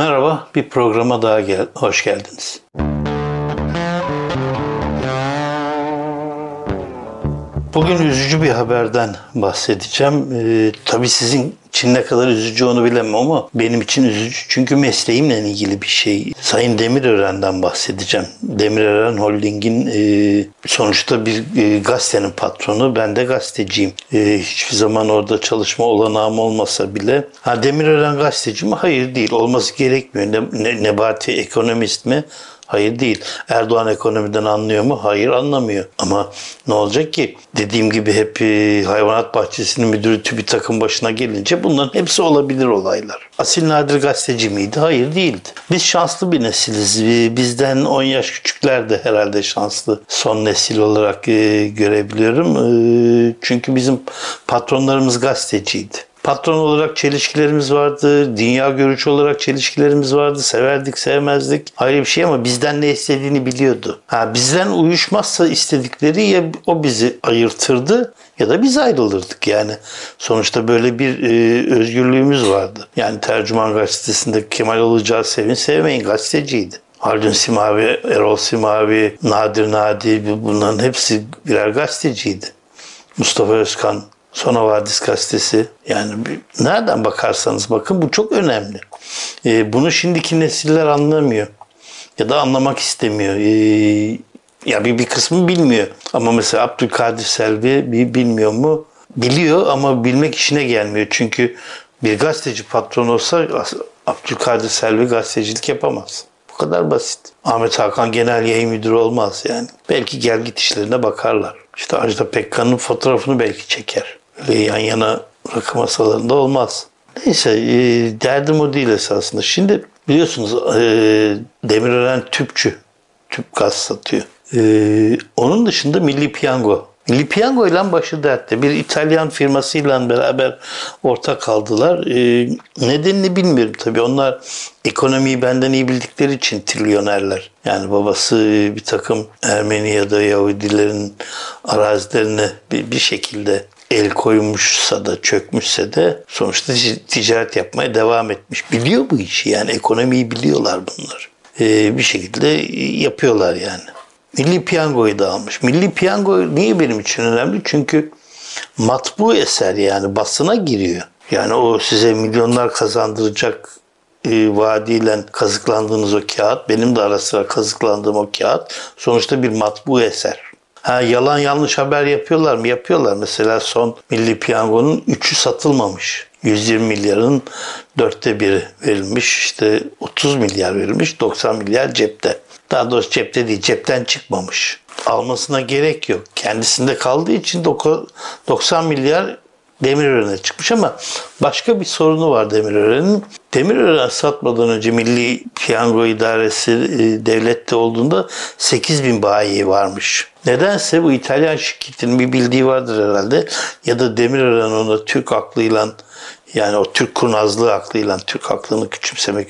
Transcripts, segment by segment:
Merhaba, bir programa daha gel hoş geldiniz. Bugün üzücü bir haberden bahsedeceğim. Ee, tabii sizin için ne kadar üzücü onu bilemem ama benim için üzücü. Çünkü mesleğimle ilgili bir şey. Sayın Demirören'den bahsedeceğim. Demirören Holding'in e, sonuçta bir e, gazetenin patronu. Ben de gazeteciyim. E, hiçbir zaman orada çalışma olanağım olmasa bile. Ha Demirören gazeteci mi? Hayır değil. Olması gerekmiyor. Ne, ne, Nebati ekonomist mi? Hayır değil. Erdoğan ekonomiden anlıyor mu? Hayır anlamıyor. Ama ne olacak ki? Dediğim gibi hep e, hayvanat bahçesinin müdürü bir takım başına gelince bunların hepsi olabilir olaylar. Asil Nadir gazeteci miydi? Hayır değildi. Biz şanslı bir nesiliz. E, bizden 10 yaş küçükler de herhalde şanslı son nesil olarak e, görebiliyorum. Çünkü bizim patronlarımız gazeteciydi. Patron olarak çelişkilerimiz vardı, dünya görüşü olarak çelişkilerimiz vardı, severdik sevmezdik ayrı bir şey ama bizden ne istediğini biliyordu. Ha, bizden uyuşmazsa istedikleri ya o bizi ayırtırdı ya da biz ayrılırdık yani. Sonuçta böyle bir e, özgürlüğümüz vardı. Yani Tercüman Gazetesi'nde Kemal Olacağı sevin sevmeyin gazeteciydi. Haldun Simavi, Erol Simavi, Nadir Nadi bunların hepsi birer gazeteciydi. Mustafa Özkan Sona Vadis gazetesi. Yani bir, nereden bakarsanız bakın bu çok önemli. E, bunu şimdiki nesiller anlamıyor. Ya da anlamak istemiyor. E, ya bir, bir kısmı bilmiyor. Ama mesela Abdülkadir Selvi bir bilmiyor mu? Biliyor ama bilmek işine gelmiyor. Çünkü bir gazeteci patron olsa Abdülkadir Selvi gazetecilik yapamaz. Bu kadar basit. Ahmet Hakan genel yayın müdürü olmaz yani. Belki gel git işlerine bakarlar. İşte Ajda Pekkan'ın fotoğrafını belki çeker yan yana rakı masalarında olmaz. Neyse e, derdim o değil esasında. Şimdi biliyorsunuz e, Demirören tüpçü. Tüp gaz satıyor. E, onun dışında Milli Piyango. Milli Piyango ile başı dertte. Bir İtalyan firmasıyla beraber ortak kaldılar. E, nedenini bilmiyorum tabii. Onlar ekonomiyi benden iyi bildikleri için trilyonerler. Yani babası bir takım Ermeni ya da Yahudilerin arazilerine bir, bir şekilde el koymuşsa da çökmüşse de sonuçta ticaret yapmaya devam etmiş. Biliyor bu işi yani ekonomiyi biliyorlar bunlar. Ee, bir şekilde yapıyorlar yani. Milli Piyango'yu da almış. Milli Piyango niye benim için önemli? Çünkü matbu eser yani basına giriyor. Yani o size milyonlar kazandıracak e, vaadiyle kazıklandığınız o kağıt, benim de ara sıra kazıklandığım o kağıt sonuçta bir matbu eser. Ha, yalan yanlış haber yapıyorlar mı? Yapıyorlar. Mesela son Milli Piyango'nun 3'ü satılmamış. 120 milyarın dörtte biri verilmiş. İşte 30 milyar verilmiş. 90 milyar cepte. Daha doğrusu cepte değil, cepten çıkmamış. Almasına gerek yok. Kendisinde kaldığı için 90 milyar Demirören'e çıkmış ama başka bir sorunu var Demirören'in. Demirören satmadan önce Milli Piyango İdaresi e, devlette olduğunda 8 bin bayi varmış. Nedense bu İtalyan şirketinin bir bildiği vardır herhalde ya da Demirören ona Türk aklıyla yani o Türk kurnazlığı aklıyla Türk aklını küçümsemek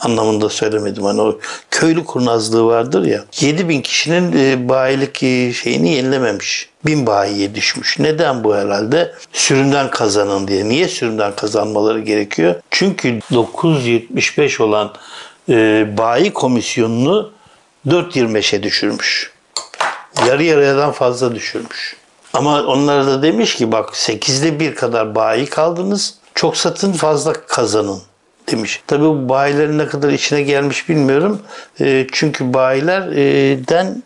anlamında söylemedim. Hani o köylü kurnazlığı vardır ya. 7 bin kişinin e, bayilik e, şeyini yenilememiş. Bin bayiye düşmüş. Neden bu herhalde? Sürümden kazanın diye. Niye sürümden kazanmaları gerekiyor? Çünkü 975 olan e, bayi komisyonunu 4.25'e düşürmüş. Yarı yarıyadan fazla düşürmüş. Ama onlara da demiş ki bak 8'de bir kadar bayi kaldınız. Çok satın fazla kazanın demiş. Tabii bu bayilerin ne kadar içine gelmiş bilmiyorum. E, çünkü bayilerden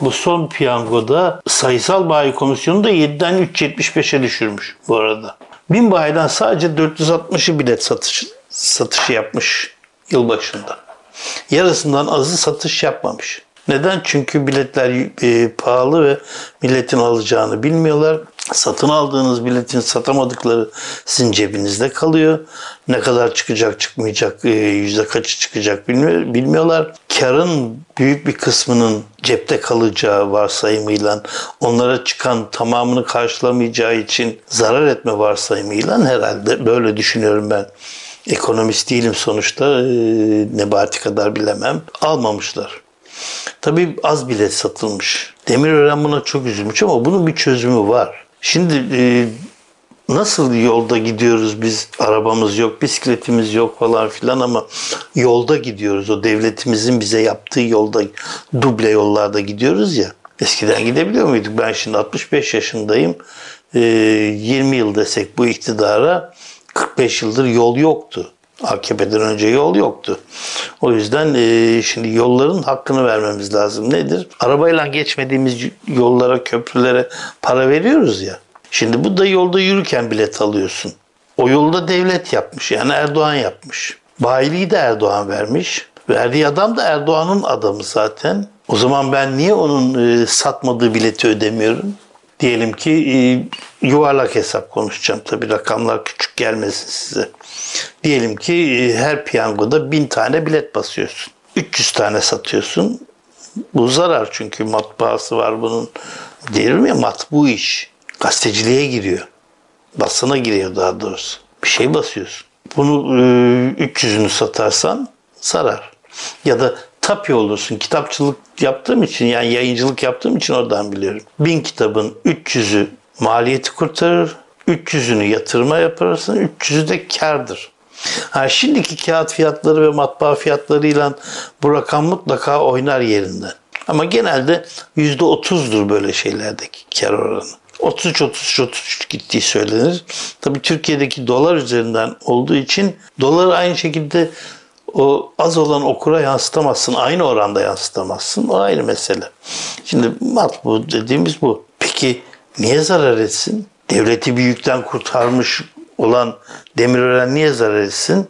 bu son piyangoda sayısal bayi komisyonu da 7'den 3.75'e düşürmüş bu arada. Bin bayiden sadece 460'ı bilet satışı, satışı yapmış yılbaşında. Yarısından azı satış yapmamış. Neden? Çünkü biletler e, pahalı ve milletin alacağını bilmiyorlar. Satın aldığınız biletin satamadıkları sizin cebinizde kalıyor. Ne kadar çıkacak çıkmayacak, e, yüzde kaçı çıkacak bilmiyorlar. Karın büyük bir kısmının cepte kalacağı varsayımıyla onlara çıkan tamamını karşılamayacağı için zarar etme varsayımıyla herhalde böyle düşünüyorum ben. Ekonomist değilim sonuçta. E, Nebati kadar bilemem. Almamışlar. Tabii az bilet satılmış. Demirören buna çok üzülmüş ama bunun bir çözümü var. Şimdi e, nasıl yolda gidiyoruz biz? Arabamız yok bisikletimiz yok falan filan ama yolda gidiyoruz. O devletimizin bize yaptığı yolda duble yollarda gidiyoruz ya. Eskiden gidebiliyor muyduk? Ben şimdi 65 yaşındayım. Ee, 20 yıl desek bu iktidara 45 yıldır yol yoktu AKP'den önce yol yoktu. O yüzden e, şimdi yolların hakkını vermemiz lazım. Nedir? Arabayla geçmediğimiz yollara, köprülere para veriyoruz ya. Şimdi bu da yolda yürürken bilet alıyorsun. O yolda devlet yapmış. Yani Erdoğan yapmış. Bayiliği de Erdoğan vermiş. Verdiği adam da Erdoğan'ın adamı zaten. O zaman ben niye onun e, satmadığı bileti ödemiyorum? Diyelim ki e, yuvarlak hesap konuşacağım. Tabii rakamlar küçük gelmesin size. Diyelim ki e, her piyangoda bin tane bilet basıyorsun. 300 tane satıyorsun. Bu zarar çünkü matbaası var bunun. Diyelim ya matbu iş. Gazeteciliğe giriyor. Basına giriyor daha doğrusu. Bir şey basıyorsun. Bunu e, 300'ünü satarsan zarar. Ya da tapya olursun. Kitapçılık yaptığım için yani yayıncılık yaptığım için oradan biliyorum. Bin kitabın 300'ü maliyeti kurtarır. 300'ünü yatırma yaparsın. 300'ü de kardır. Ha, şimdiki kağıt fiyatları ve matbaa fiyatlarıyla bu rakam mutlaka oynar yerinden. Ama genelde %30'dur böyle şeylerdeki kar oranı. 33-33-33 gittiği söylenir. Tabii Türkiye'deki dolar üzerinden olduğu için doları aynı şekilde o az olan okura yansıtamazsın. Aynı oranda yansıtamazsın. O ayrı mesele. Şimdi matbu dediğimiz bu. Peki niye zarar etsin? Devleti bir yükten kurtarmış olan Demirören niye zarar etsin?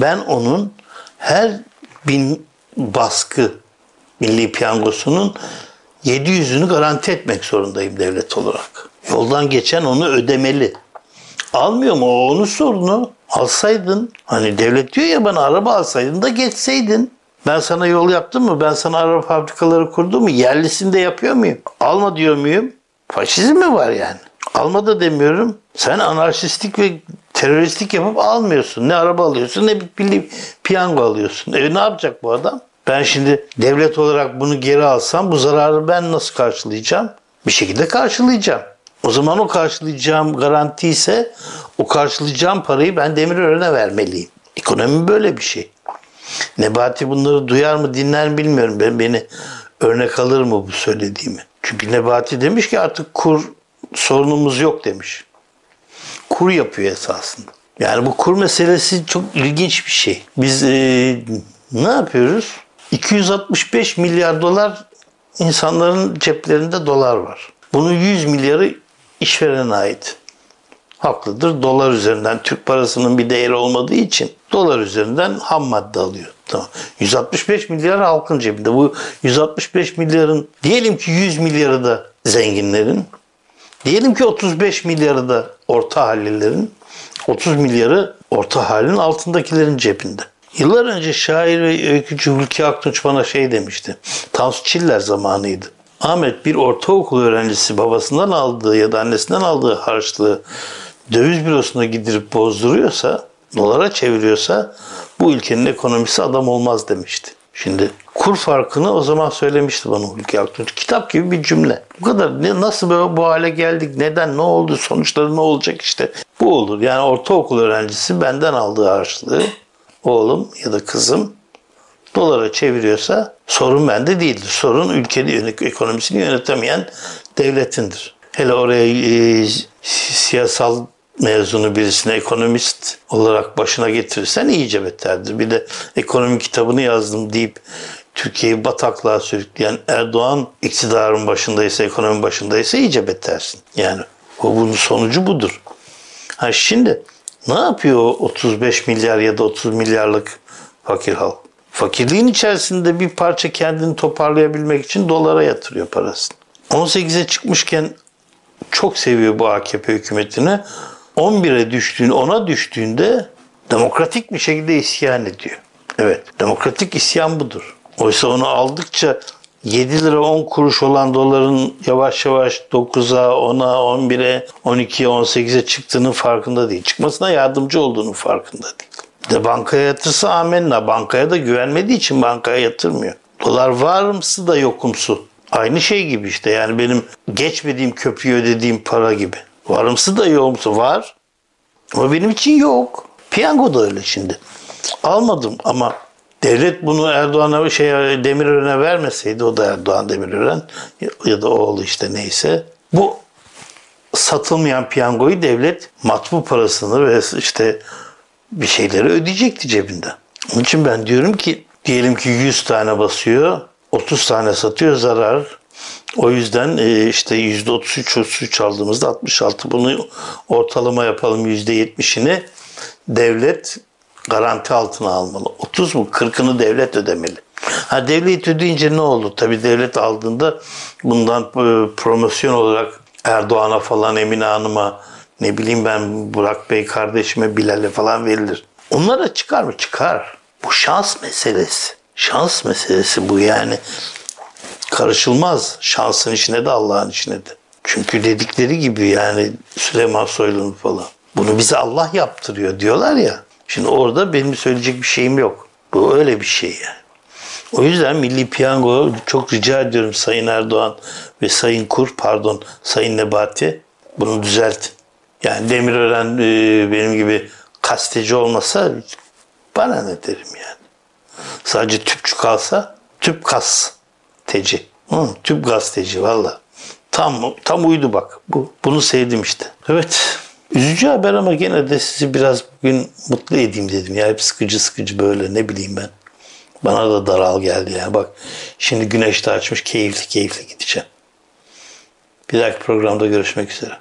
Ben onun her bin baskı Milli Piyangosu'nun 700'ünü garanti etmek zorundayım devlet olarak. Yoldan geçen onu ödemeli. Almıyor mu? O onun sorunu. Alsaydın. Hani devlet diyor ya bana araba alsaydın da geçseydin. Ben sana yol yaptım mı? Ben sana araba fabrikaları kurdum mu? Yerlisini de yapıyor muyum? Alma diyor muyum? Faşizm mi var yani? Alma da demiyorum. Sen anarşistlik ve teröristlik yapıp almıyorsun. Ne araba alıyorsun ne bir piyango alıyorsun. E ne yapacak bu adam? Ben şimdi devlet olarak bunu geri alsam bu zararı ben nasıl karşılayacağım? Bir şekilde karşılayacağım. O zaman o karşılayacağım garanti ise o karşılayacağım parayı ben Demirören'e vermeliyim. Ekonomi böyle bir şey. Nebati bunları duyar mı dinler mi bilmiyorum. Ben beni örnek alır mı bu söylediğimi? Çünkü Nebati demiş ki artık kur sorunumuz yok demiş. Kur yapıyor esasında. Yani bu kur meselesi çok ilginç bir şey. Biz e, ne yapıyoruz? 265 milyar dolar insanların ceplerinde dolar var. Bunun 100 milyarı işverene ait. Haklıdır. Dolar üzerinden Türk parasının bir değeri olmadığı için dolar üzerinden ham madde alıyor. Tamam. 165 milyar halkın cebinde. Bu 165 milyarın diyelim ki 100 milyarı da zenginlerin. Diyelim ki 35 milyarı da orta hallilerin. 30 milyarı orta halin altındakilerin cebinde. Yıllar önce şair ve öykücü Hulki Aktunç bana şey demişti. Tansu Çiller zamanıydı. Ahmet bir ortaokul öğrencisi babasından aldığı ya da annesinden aldığı harçlığı döviz bürosuna gidip bozduruyorsa, dolara çeviriyorsa bu ülkenin ekonomisi adam olmaz demişti. Şimdi kur farkını o zaman söylemişti bana Hulki Aktunç. Kitap gibi bir cümle. Bu kadar ne, nasıl böyle bu hale geldik, neden, ne oldu, sonuçları ne olacak işte. Bu olur. Yani ortaokul öğrencisi benden aldığı harçlığı oğlum ya da kızım dolara çeviriyorsa sorun bende değildir. Sorun ülkenin ekonomisini yönetemeyen devletindir. Hele oraya e, siyasal mezunu birisine ekonomist olarak başına getirirsen iyice beterdir. Bir de ekonomi kitabını yazdım deyip Türkiye'yi bataklığa sürükleyen Erdoğan iktidarın başındaysa, ekonomi başındaysa iyice betersin. Yani o bunun sonucu budur. Ha şimdi ne yapıyor o 35 milyar ya da 30 milyarlık fakir halk? Fakirliğin içerisinde bir parça kendini toparlayabilmek için dolara yatırıyor parasını. 18'e çıkmışken çok seviyor bu AKP hükümetini. 11'e düştüğünde, ona düştüğünde demokratik bir şekilde isyan ediyor. Evet, demokratik isyan budur. Oysa onu aldıkça 7 lira 10 kuruş olan doların yavaş yavaş 9'a, 10'a, 11'e, 12'ye, 18'e çıktığının farkında değil. Çıkmasına yardımcı olduğunun farkında değil. De bankaya yatırsa amenna. Bankaya da güvenmediği için bankaya yatırmıyor. Dolar varımsı da yokumsu. Aynı şey gibi işte yani benim geçmediğim köprüyü ödediğim para gibi. Varımsı da yoğumsu var. Ama benim için yok. Piyango da öyle şimdi. Almadım ama devlet bunu Erdoğan'a şey Demirören'e vermeseydi o da Erdoğan Demirören ya da oğlu işte neyse bu satılmayan piyangoyu devlet matbu parasını ve işte bir şeyleri ödeyecekti cebinden. Onun için ben diyorum ki diyelim ki 100 tane basıyor 30 tane satıyor zarar. O yüzden e, işte %33 33 aldığımızda 66 bunu ortalama yapalım %70'ini devlet garanti altına almalı. 30 mu 40'ını devlet ödemeli. Ha devlet ödeyince ne oldu? Tabii devlet aldığında bundan e, promosyon olarak Erdoğan'a falan Emine Hanım'a ne bileyim ben Burak Bey kardeşime Bilal'e falan verilir. Onlara çıkar mı? Çıkar. Bu şans meselesi. Şans meselesi bu yani. Karışılmaz. Şansın içine de Allah'ın içine de. Çünkü dedikleri gibi yani Süleyman Soylu'nun falan. Bunu bize Allah yaptırıyor diyorlar ya. Şimdi orada benim söyleyecek bir şeyim yok. Bu öyle bir şey yani. O yüzden Milli Piyango çok rica ediyorum Sayın Erdoğan ve Sayın Kur pardon Sayın Nebati bunu düzeltin. Yani Demirören e, benim gibi kasteci olmasa bana ne derim yani. Sadece tüpçü kalsa tüp kas teci. Hı, tüp gazeteci valla. Tam tam uydu bak. Bu, bunu sevdim işte. Evet. Üzücü haber ama gene de sizi biraz bugün mutlu edeyim dedim. Ya hep sıkıcı sıkıcı böyle ne bileyim ben. Bana da daral geldi ya. Bak şimdi güneş de açmış keyifli keyifli gideceğim. Bir dahaki programda görüşmek üzere.